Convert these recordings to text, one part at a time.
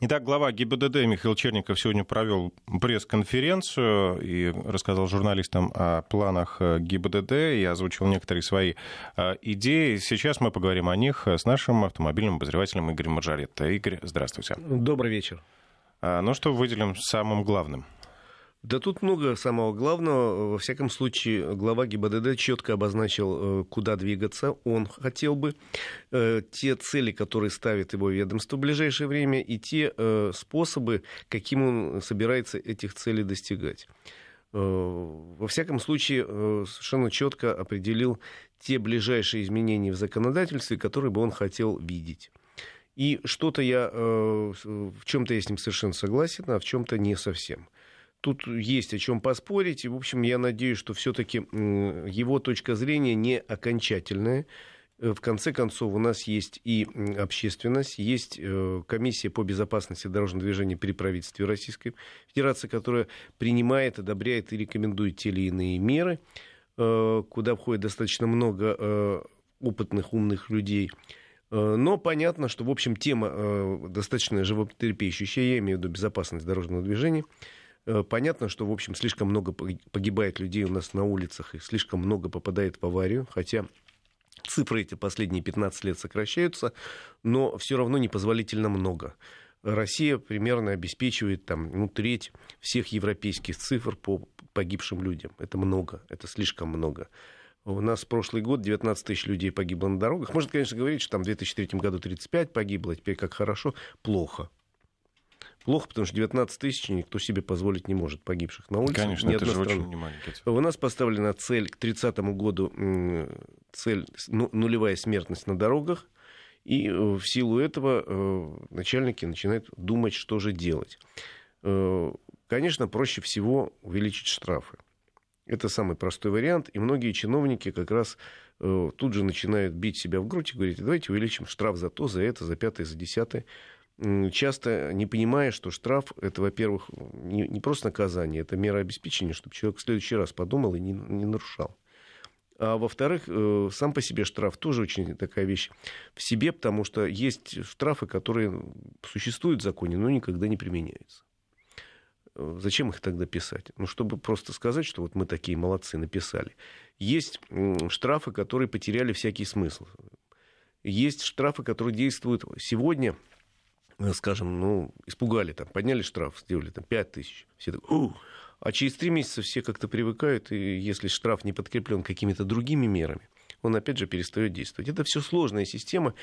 Итак, глава ГИБДД Михаил Черников сегодня провел пресс-конференцию и рассказал журналистам о планах ГИБДД и озвучил некоторые свои э, идеи. Сейчас мы поговорим о них с нашим автомобильным обозревателем Игорем Маржаретто. Игорь, здравствуйте. Добрый вечер. А, ну что выделим самым главным? Да тут много самого главного. Во всяком случае, глава ГИБДД четко обозначил, э, куда двигаться он хотел бы, э, те цели, которые ставит его ведомство в ближайшее время, и те э, способы, каким он собирается этих целей достигать. Во всяком случае, совершенно четко определил те ближайшие изменения в законодательстве, которые бы он хотел видеть. И что-то я, в чем-то я с ним совершенно согласен, а в чем-то не совсем. Тут есть о чем поспорить. И, в общем, я надеюсь, что все-таки его точка зрения не окончательная. Э, в конце концов, у нас есть и общественность, есть э, комиссия по безопасности дорожного движения при правительстве Российской Федерации, которая принимает, одобряет и рекомендует те или иные меры, э, куда входит достаточно много опытных, умных людей. Но понятно, что, в общем, тема достаточно животрепещущая, я имею в виду безопасность дорожного движения. Э, понятно, что, в общем, слишком много погибает людей у нас на улицах и слишком много попадает в аварию, хотя цифры эти последние 15 лет сокращаются, но все равно непозволительно много. Россия примерно обеспечивает там, ну, треть всех европейских цифр по погибшим людям. Это много, это слишком много. У нас прошлый год 19 тысяч людей погибло на дорогах. Можно, конечно, говорить, что там в 2003 году 35 погибло, теперь как хорошо. Плохо плохо, потому что 19 тысяч никто себе позволить не может погибших на улице. Конечно, это же очень маленькая У нас поставлена цель к 30 году, цель ну, нулевая смертность на дорогах. И э, в силу этого э, начальники начинают думать, что же делать. Э, конечно, проще всего увеличить штрафы. Это самый простой вариант. И многие чиновники как раз тут же начинают бить себя в грудь и говорить, давайте увеличим штраф за то, за это, за пятое, за десятое часто не понимая, что штраф это, во-первых, не, не просто наказание, это мера обеспечения, чтобы человек в следующий раз подумал и не, не нарушал. А во-вторых, э, сам по себе штраф тоже очень такая вещь в себе, потому что есть штрафы, которые существуют в законе, но никогда не применяются. Э, зачем их тогда писать? Ну, чтобы просто сказать, что вот мы такие молодцы, написали. Есть штрафы, которые потеряли всякий смысл. Есть штрафы, которые действуют сегодня, скажем, ну, испугали, там, подняли штраф, сделали там 5 тысяч. Все так, Ух! А через три месяца все как-то привыкают, и если штраф не подкреплен какими-то другими мерами, он опять же перестает действовать. Это все сложная система,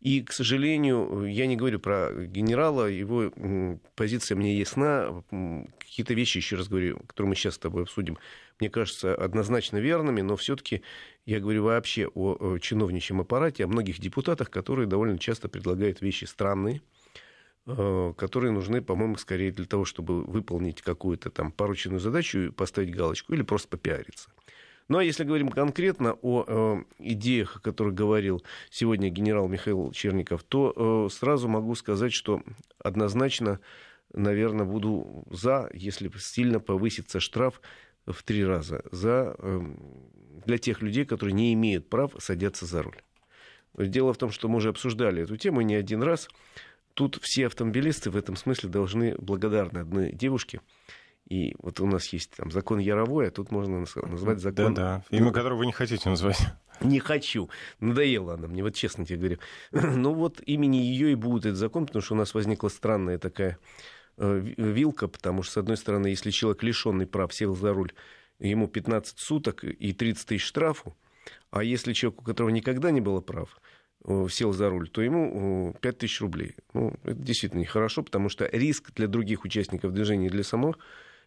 и, к сожалению, я не говорю про генерала, его позиция мне ясна. Какие-то вещи, еще раз говорю, которые мы сейчас с тобой обсудим, мне кажется однозначно верными, но все-таки я говорю вообще о чиновничьем аппарате, о многих депутатах, которые довольно часто предлагают вещи странные, Э, которые нужны, по-моему, скорее для того, чтобы выполнить какую-то там порученную задачу, поставить галочку или просто попиариться. Ну а если говорим конкретно о э, идеях, о которых говорил сегодня генерал Михаил Черников, то э, сразу могу сказать, что однозначно, наверное, буду за, если сильно повысится штраф в три раза за, э, для тех людей, которые не имеют прав садиться за руль. Дело в том, что мы уже обсуждали эту тему не один раз тут все автомобилисты в этом смысле должны благодарны одной девушке. И вот у нас есть там закон Яровой, а тут можно назвать закон... Да-да, имя которого вы не хотите назвать. Не хочу. Надоела она мне, вот честно тебе говорю. Ну вот имени ее и будет этот закон, потому что у нас возникла странная такая э, вилка, потому что, с одной стороны, если человек лишенный прав сел за руль, ему 15 суток и 30 тысяч штрафу, а если человек, у которого никогда не было прав, сел за руль, то ему 5 тысяч рублей. Ну, это действительно нехорошо, потому что риск для других участников движения для самого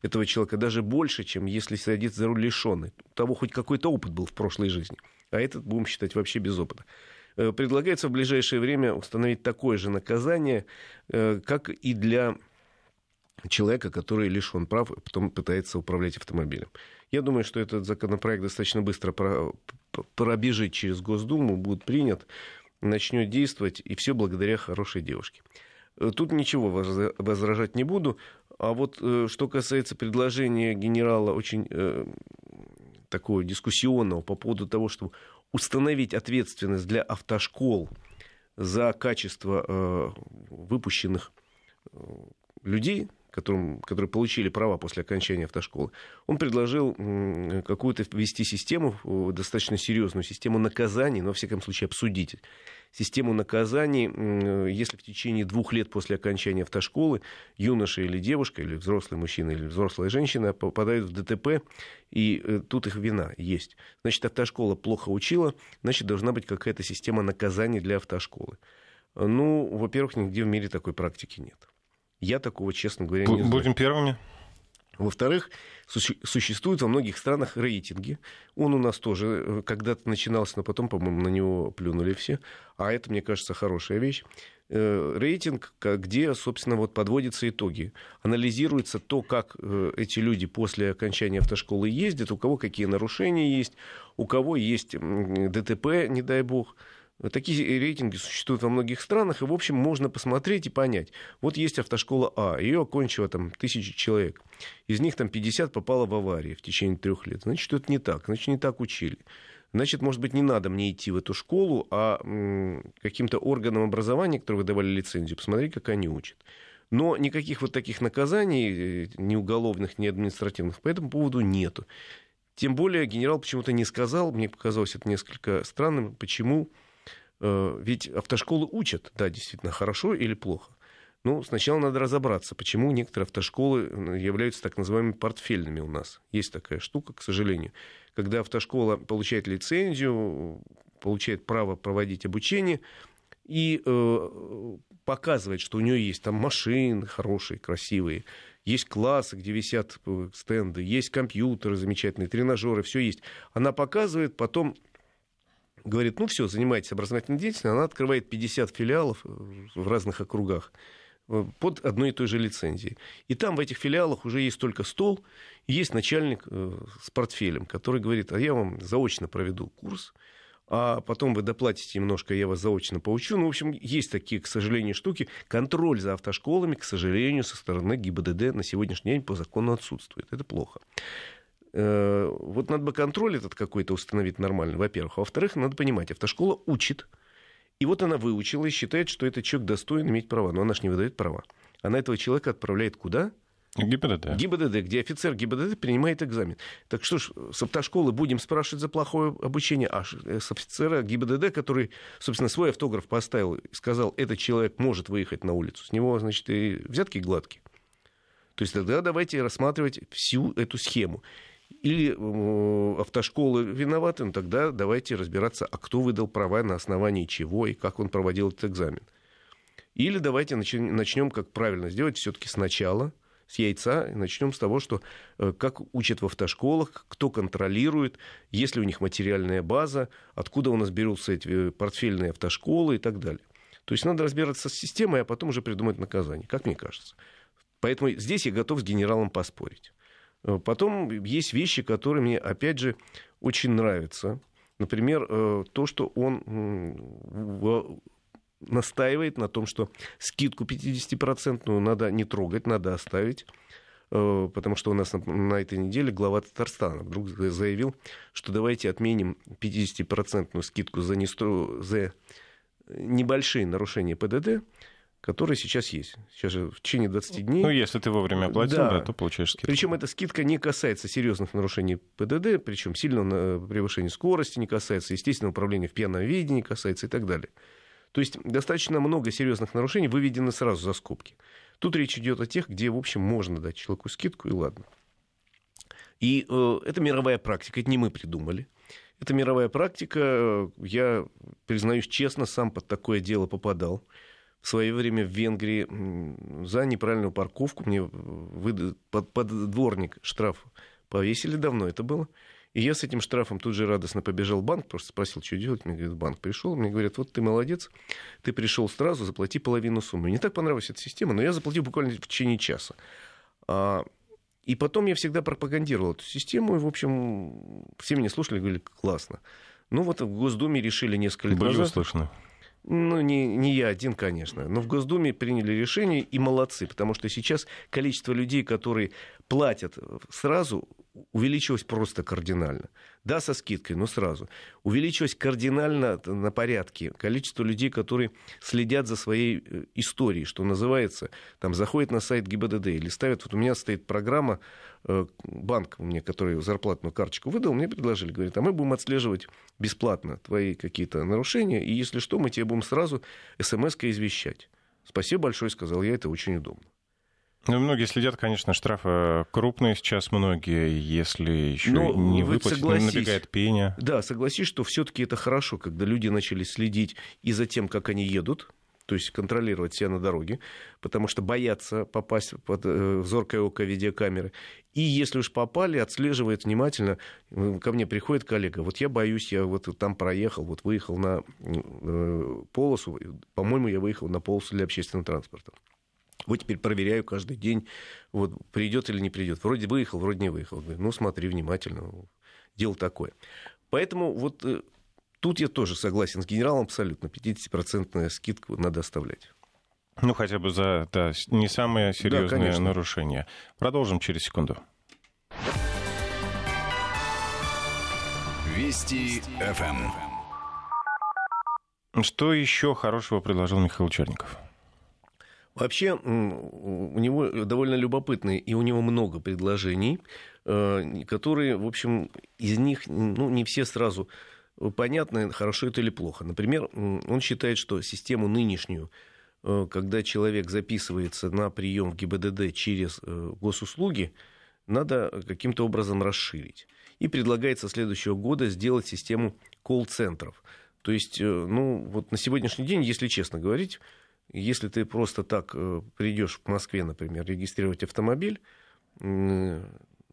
этого человека даже больше, чем если садится за руль лишенный. У того хоть какой-то опыт был в прошлой жизни. А этот будем считать вообще без опыта. Э, предлагается в ближайшее время установить такое же наказание, э, как и для человека, который лишен прав и потом пытается управлять автомобилем. Я думаю, что этот законопроект достаточно быстро пробежит через Госдуму, будет принят начнет действовать, и все благодаря хорошей девушке. Э, тут ничего возражать не буду. А вот э, что касается предложения генерала очень э, такого дискуссионного по поводу того, чтобы установить ответственность для автошкол за качество э, выпущенных людей, которым, которые получили права после окончания автошколы, он предложил какую-то ввести систему, достаточно серьезную систему наказаний, но, во всяком случае, обсудить систему наказаний, если в течение двух лет после окончания автошколы юноша или девушка, или взрослый мужчина, или взрослая женщина попадают в ДТП, и э, тут их вина есть. Значит, автошкола плохо учила, значит, должна быть какая-то система наказаний для автошколы. Ну, во-первых, нигде в мире такой практики нет. Я такого, честно говоря, не знаю. Будем первыми. Во-вторых, существуют во многих странах рейтинги. Он у нас тоже э, когда-то начинался, но потом, по-моему, на него плюнули все. А это, мне кажется, хорошая вещь. Э, рейтинг, где, собственно, вот подводятся итоги. Анализируется то, как э, эти люди после окончания автошколы ездят, у кого какие нарушения есть, у кого есть ДТП, не дай бог. Такие рейтинги существуют во многих странах, и, в общем, можно посмотреть и понять. Вот есть автошкола А, ее окончило там тысячи человек. Из них там 50 попало в аварии в течение трех лет. Значит, что это не так, значит, не так учили. Значит, может быть, не надо мне идти в эту школу, а каким-то органам образования, которые выдавали лицензию, посмотреть, как они учат. Но никаких вот таких наказаний, э, ни уголовных, ни административных, по этому поводу нету. Тем более генерал почему-то не сказал, мне показалось это несколько странным, почему ведь автошколы учат, да, действительно, хорошо или плохо. Ну, сначала надо разобраться, почему некоторые автошколы являются так называемыми портфельными у нас. Есть такая штука, к сожалению. Когда автошкола получает лицензию, получает право проводить обучение и э, показывает, что у нее есть там машины хорошие, красивые, есть классы, где висят э, стенды, есть компьютеры замечательные, тренажеры, все есть. Она показывает, потом говорит, ну все, занимайтесь образовательной деятельностью, она открывает 50 филиалов в разных округах э, под одной и той же лицензией. И там в этих филиалах уже есть только стол, есть начальник э, с портфелем, который говорит, а я вам заочно проведу курс, а потом вы доплатите немножко, я вас заочно поучу. Ну, в общем, есть такие, к сожалению, штуки. Контроль за автошколами, к сожалению, со стороны ГИБДД на сегодняшний день по закону отсутствует. Это плохо. Э, вот надо бы контроль этот какой-то установить нормальный, во-первых. А во-вторых, надо понимать, автошкола учит. И вот она выучила и считает, что этот человек достоин иметь права. Но она же не выдает права. Она этого человека отправляет куда? ГИБДД. ГИБДД, где офицер ГИБДД принимает экзамен. Так что ж, с автошколы будем спрашивать за плохое обучение, а с офицера ГИБДД, который, собственно, свой автограф поставил и сказал, этот человек может выехать на улицу, с него, значит, и взятки гладкие. То есть тогда давайте рассматривать всю эту схему или автошколы виноваты, ну тогда давайте разбираться, а кто выдал права, на основании чего и как он проводил этот экзамен. Или давайте начнем, как правильно сделать, все-таки сначала, с яйца, и начнем с того, что э, как учат в автошколах, кто контролирует, есть ли у них материальная база, откуда у нас берутся эти э, портфельные автошколы и так далее. То есть надо разбираться с системой, а потом уже придумать наказание, как мне кажется. Поэтому здесь я готов с генералом поспорить. Э, потом есть вещи, которые мне, опять же, очень нравятся. Например, э, то, что он настаивает на том, что скидку 50% надо не трогать, надо оставить э, потому что у нас на, этой неделе глава Татарстана вдруг заявил, что давайте отменим 50% скидку за, нестро... за небольшие нарушения ПДД, которые сейчас есть. Сейчас же в течение 20 дней. Ну, если ты вовремя оплатил, да, да то получаешь скидку. Причем эта скидка не касается серьезных нарушений ПДД, причем сильного превышения скорости не касается, естественного управления в пьяном виде не касается и так далее. То есть достаточно много серьезных нарушений выведено сразу за скобки. Тут речь идет о тех, где, в общем, можно дать человеку скидку, и ладно. И э, это мировая практика, это не мы придумали. Это мировая практика. Я, признаюсь честно, сам под такое дело попадал в свое время в Венгрии за неправильную парковку мне выдали под, под дворник штраф повесили давно это было. И я с этим штрафом тут же радостно побежал в банк, просто спросил, что делать. Мне говорят, банк пришел, мне говорят, вот ты молодец, ты пришел сразу, заплати половину суммы. Мне так понравилась эта система, но я заплатил буквально в течение часа. А, и потом я всегда пропагандировал эту систему, и, в общем, все меня слушали, говорили, классно. Ну вот в Госдуме решили несколько Были услышаны. Ну, не, не я один, конечно. Но в Госдуме приняли решение, и молодцы, потому что сейчас количество людей, которые платят сразу, увеличилось просто кардинально. Да, со скидкой, но сразу. Увеличилось кардинально на порядке количество людей, которые следят за своей э, историей, что называется, там заходят на сайт ГИБДД или ставят, вот у меня стоит программа, э, банк мне, который зарплатную карточку выдал, мне предложили, говорит, а мы будем отслеживать бесплатно твои какие-то нарушения, и если что, мы тебе будем сразу смс-кой извещать. Спасибо большое, сказал я, это очень удобно. Ну, многие следят, конечно, штрафы крупные сейчас многие, если еще Но не выплатить, согласись, набегает пеня. Да, согласись, что все-таки это хорошо, когда люди начали следить и за тем, как они едут, то есть контролировать себя на дороге, потому что боятся попасть под э, зоркое око видеокамеры. И если уж попали, отслеживает внимательно. Ко мне приходит коллега, вот я боюсь, я вот там проехал, вот выехал на э, полосу, по-моему, я выехал на полосу для общественного транспорта. Вот теперь проверяю каждый день, вот придет или не придет. Вроде выехал, вроде не выехал. Ну, смотри внимательно. Дело такое. Поэтому вот э, тут я тоже согласен с генералом абсолютно. 50% скидку надо оставлять. Ну, хотя бы за да, не самые серьезные да, нарушения. Продолжим через секунду. Вести ФМ. Что еще хорошего предложил Михаил Черников? Вообще, у него довольно любопытные, и у него много предложений, э, которые, в общем, из них ну, не все сразу понятны, хорошо это или плохо. Например, он считает, что систему нынешнюю, э, когда человек записывается на прием в ГИБДД через э, госуслуги, надо каким-то образом расширить. И предлагает со следующего года сделать систему колл-центров. То есть, ну, вот на сегодняшний день, если честно говорить, если ты просто так э, придешь к Москве, например, регистрировать автомобиль,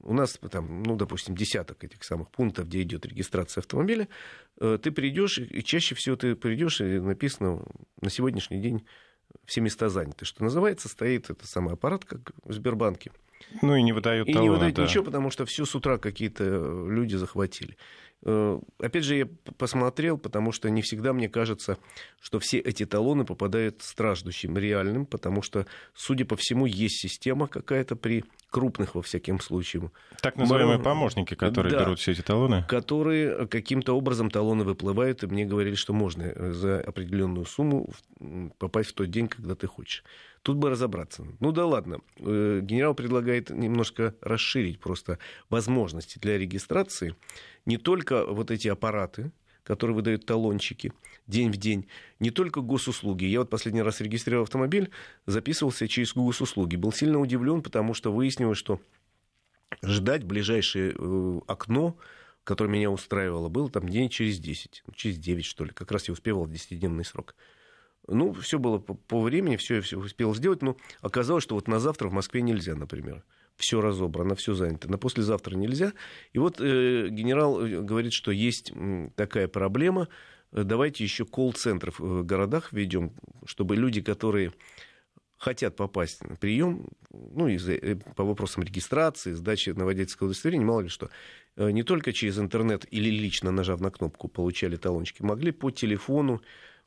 у нас там, ну, допустим, десяток этих самых пунктов, где идет регистрация автомобиля, э, ты придешь, и чаще всего ты придешь, и написано на сегодняшний день все места заняты. Что называется, стоит этот самый аппарат, как в Сбербанке. Ну и не выдают И талоны, не выдают да. ничего, потому что все с утра какие-то люди захватили. Э, опять же, я посмотрел, потому что не всегда мне кажется, что все эти талоны попадают страждущим реальным, потому что, судя по всему, есть система какая-то при крупных, во всяком случае. Так называемые помощники, которые да, берут все эти талоны? Которые каким-то образом талоны выплывают, и мне говорили, что можно за определенную сумму попасть в тот день, когда ты хочешь. Тут бы разобраться. Ну да ладно. Э, генерал предлагает немножко расширить просто возможности для регистрации. Не только вот эти аппараты, которые выдают талончики день в день, не только госуслуги. Я вот последний раз регистрировал автомобиль, записывался через госуслуги. Был сильно удивлен, потому что выяснилось, что ждать ближайшее э, окно, которое меня устраивало, было там день через 10, через 9, что ли. Как раз я успевал 10-дневный срок. Ну, все было по времени, все я все успел сделать, но оказалось, что вот на завтра в Москве нельзя, например. Все разобрано, все занято. На послезавтра нельзя. И вот э, генерал э, говорит, что есть такая проблема. Э, давайте еще колл-центров в городах введем, чтобы люди, которые хотят попасть на прием, ну, из, э, по вопросам регистрации, сдачи на водительское удостоверение, мало ли что, не только через интернет или лично нажав на кнопку получали талончики, могли по телефону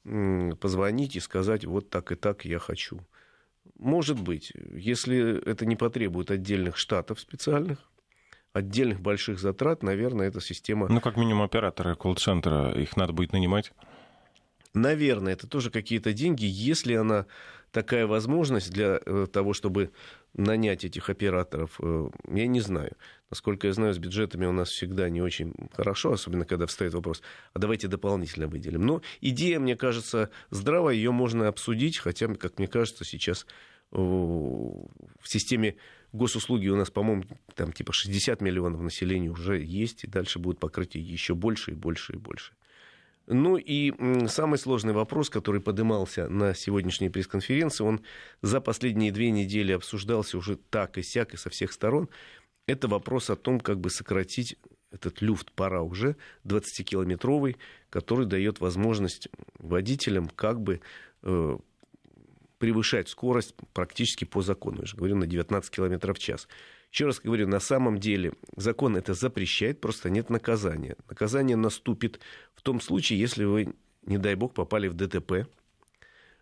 позвонить и сказать, вот так и так я хочу. Может быть, если это не потребует отдельных штатов специальных, отдельных больших затрат, наверное, эта система... Ну, как минимум, операторы колл-центра, их надо будет нанимать. Наверное, это тоже какие-то деньги, если она такая возможность для э, того, чтобы нанять этих операторов, э, я не знаю. Насколько я знаю, с бюджетами у нас всегда не очень хорошо, особенно когда встает вопрос, а давайте дополнительно выделим. Но идея, мне кажется, здравая, ее можно обсудить, хотя, как мне кажется, сейчас в системе госуслуги у нас, по-моему, там типа 60 миллионов населения уже есть, и дальше будет покрытие еще больше и больше и больше. Ну и самый сложный вопрос, который подымался на сегодняшней пресс-конференции, он за последние две недели обсуждался уже так и сяк и со всех сторон. Это вопрос о том, как бы сократить этот люфт, пора уже, 20-километровый, который дает возможность водителям как бы э, превышать скорость практически по закону. Я же говорю, на 19 километров в час. Еще раз говорю, на самом деле закон это запрещает, просто нет наказания. Наказание наступит в том случае, если вы, не дай бог, попали в ДТП.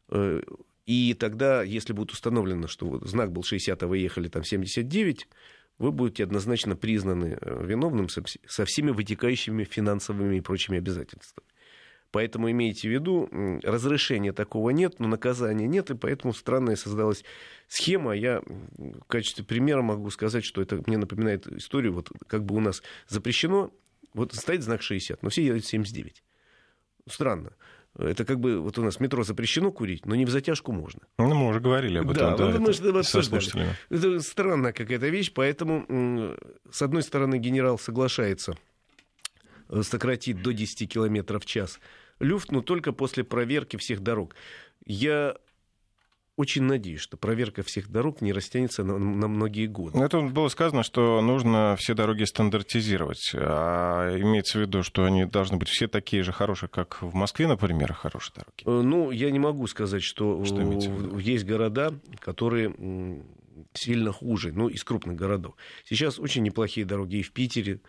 Э, и тогда, если будет установлено, что знак был 60, а вы ехали там 79, вы будете однозначно признаны э, виновным со всеми вытекающими финансовыми и прочими обязательствами. Поэтому имейте в виду, разрешения такого нет, но наказания нет, и поэтому странная создалась схема. Я в качестве примера могу сказать, что это мне напоминает историю, вот как бы у нас запрещено, вот стоит знак 60, но все едут 79. Странно. Это как бы, вот у нас метро запрещено курить, но не в затяжку можно. Ну, мы уже говорили об этом. Да, да ну, мы это со слушателями. Это странная какая-то вещь, поэтому, с одной стороны, генерал соглашается э, сократить до 10 км в час люфт, но только после проверки всех дорог. Я очень надеюсь, что проверка всех дорог не растянется на, на многие годы. Ну, это было сказано, что нужно все дороги стандартизировать. А имеется в виду, что они должны быть все такие же хорошие, как в Москве, например, хорошие дороги? Э, ну, я не могу сказать, что, что есть города, которые сильно хуже, ну, из крупных городов. Сейчас очень неплохие дороги и в Питере,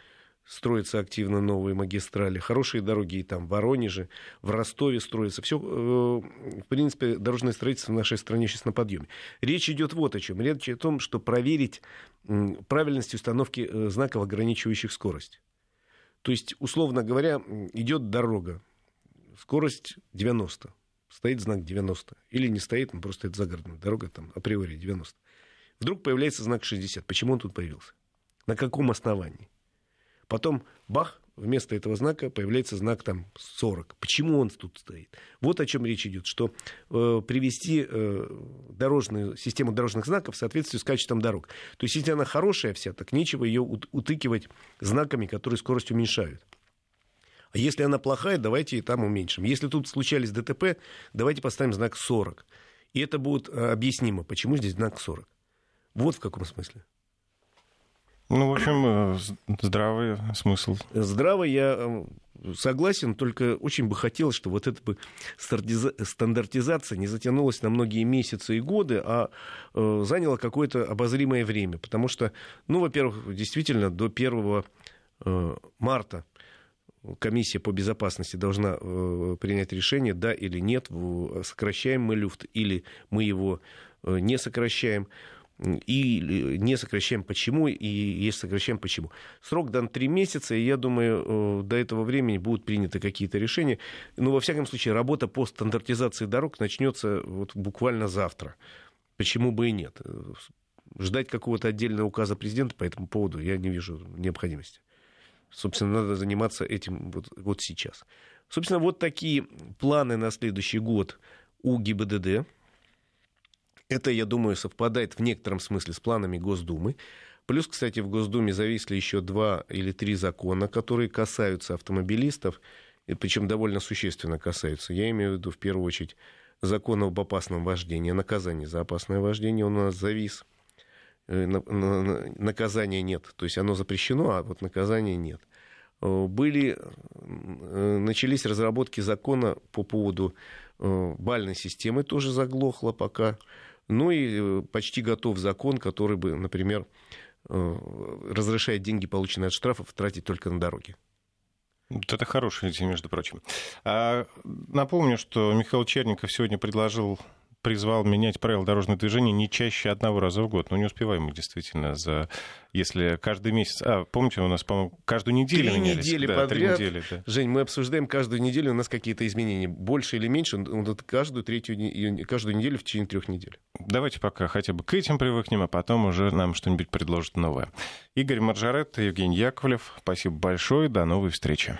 строятся активно новые магистрали, хорошие дороги и там в Воронеже, в Ростове строятся. Все, э, в принципе, дорожное строительство в нашей стране сейчас на подъеме. Речь идет вот о чем. Речь о том, что проверить правильность установки э, знаков, ограничивающих скорость. То есть, условно говоря, идет дорога, скорость 90, стоит знак 90. Или не стоит, ну, просто это загородная дорога, там априори 90. Вдруг появляется знак 60. Почему он тут появился? На каком основании? Потом, бах, вместо этого знака появляется знак там 40. Почему он тут стоит? Вот о чем речь идет, что э, привести э, дорожную, систему дорожных знаков в соответствии с качеством дорог. То есть, если она хорошая вся, так нечего ее утыкивать знаками, которые скорость уменьшают. А если она плохая, давайте и там уменьшим. Если тут случались ДТП, давайте поставим знак 40. И это будет э, объяснимо, почему здесь знак 40. Вот в каком смысле. Ну, в общем, э, здравый смысл. Здравый я э, согласен, только очень бы хотелось, чтобы вот эта бы стандартизация не затянулась на многие месяцы и годы, а э, заняла какое-то обозримое время. Потому что, ну, во-первых, действительно, до 1 марта комиссия по безопасности должна принять решение, да или нет, сокращаем мы люфт или мы его не сокращаем и не сокращаем почему, и если сокращаем почему. Срок дан три месяца, и я думаю, э, до этого времени будут приняты какие-то решения. Но, во всяком случае, работа по стандартизации дорог начнется вот буквально завтра. Почему бы и нет? Ждать какого-то отдельного указа президента по этому поводу я не вижу необходимости. Собственно, надо заниматься этим вот, вот сейчас. Собственно, вот такие планы на следующий год у ГИБДД. Это, я думаю, совпадает в некотором смысле с планами Госдумы. Плюс, кстати, в Госдуме зависли еще два или три закона, которые касаются автомобилистов, и причем довольно существенно касаются. Я имею в виду, в первую очередь, закон об опасном вождении, наказание за опасное вождение, у нас завис. Э, наказания нет. То есть оно запрещено, а вот наказания нет. Э, были, э, начались разработки закона по поводу бальной системы, тоже заглохло пока. Ну и э, почти готов закон, который бы, например, э, разрешает деньги, полученные от штрафов, тратить только на дороги. Вот это хорошая идея, между прочим. А, напомню, что Михаил Черников сегодня предложил призвал менять правила дорожного движения не чаще одного раза в год. Ну, не успеваем мы действительно за... Если каждый месяц... А, помните, у нас, по-моему, каждую неделю три менялись. недели да, подряд. Три недели, да. Жень, мы обсуждаем каждую неделю, у нас какие-то изменения. Больше или меньше, вот каждую третью, каждую неделю в течение трех недель. Давайте пока хотя бы к этим привыкнем, а потом уже нам что-нибудь предложат новое. Игорь Маржарет, Евгений Яковлев, спасибо большое, до новой встречи.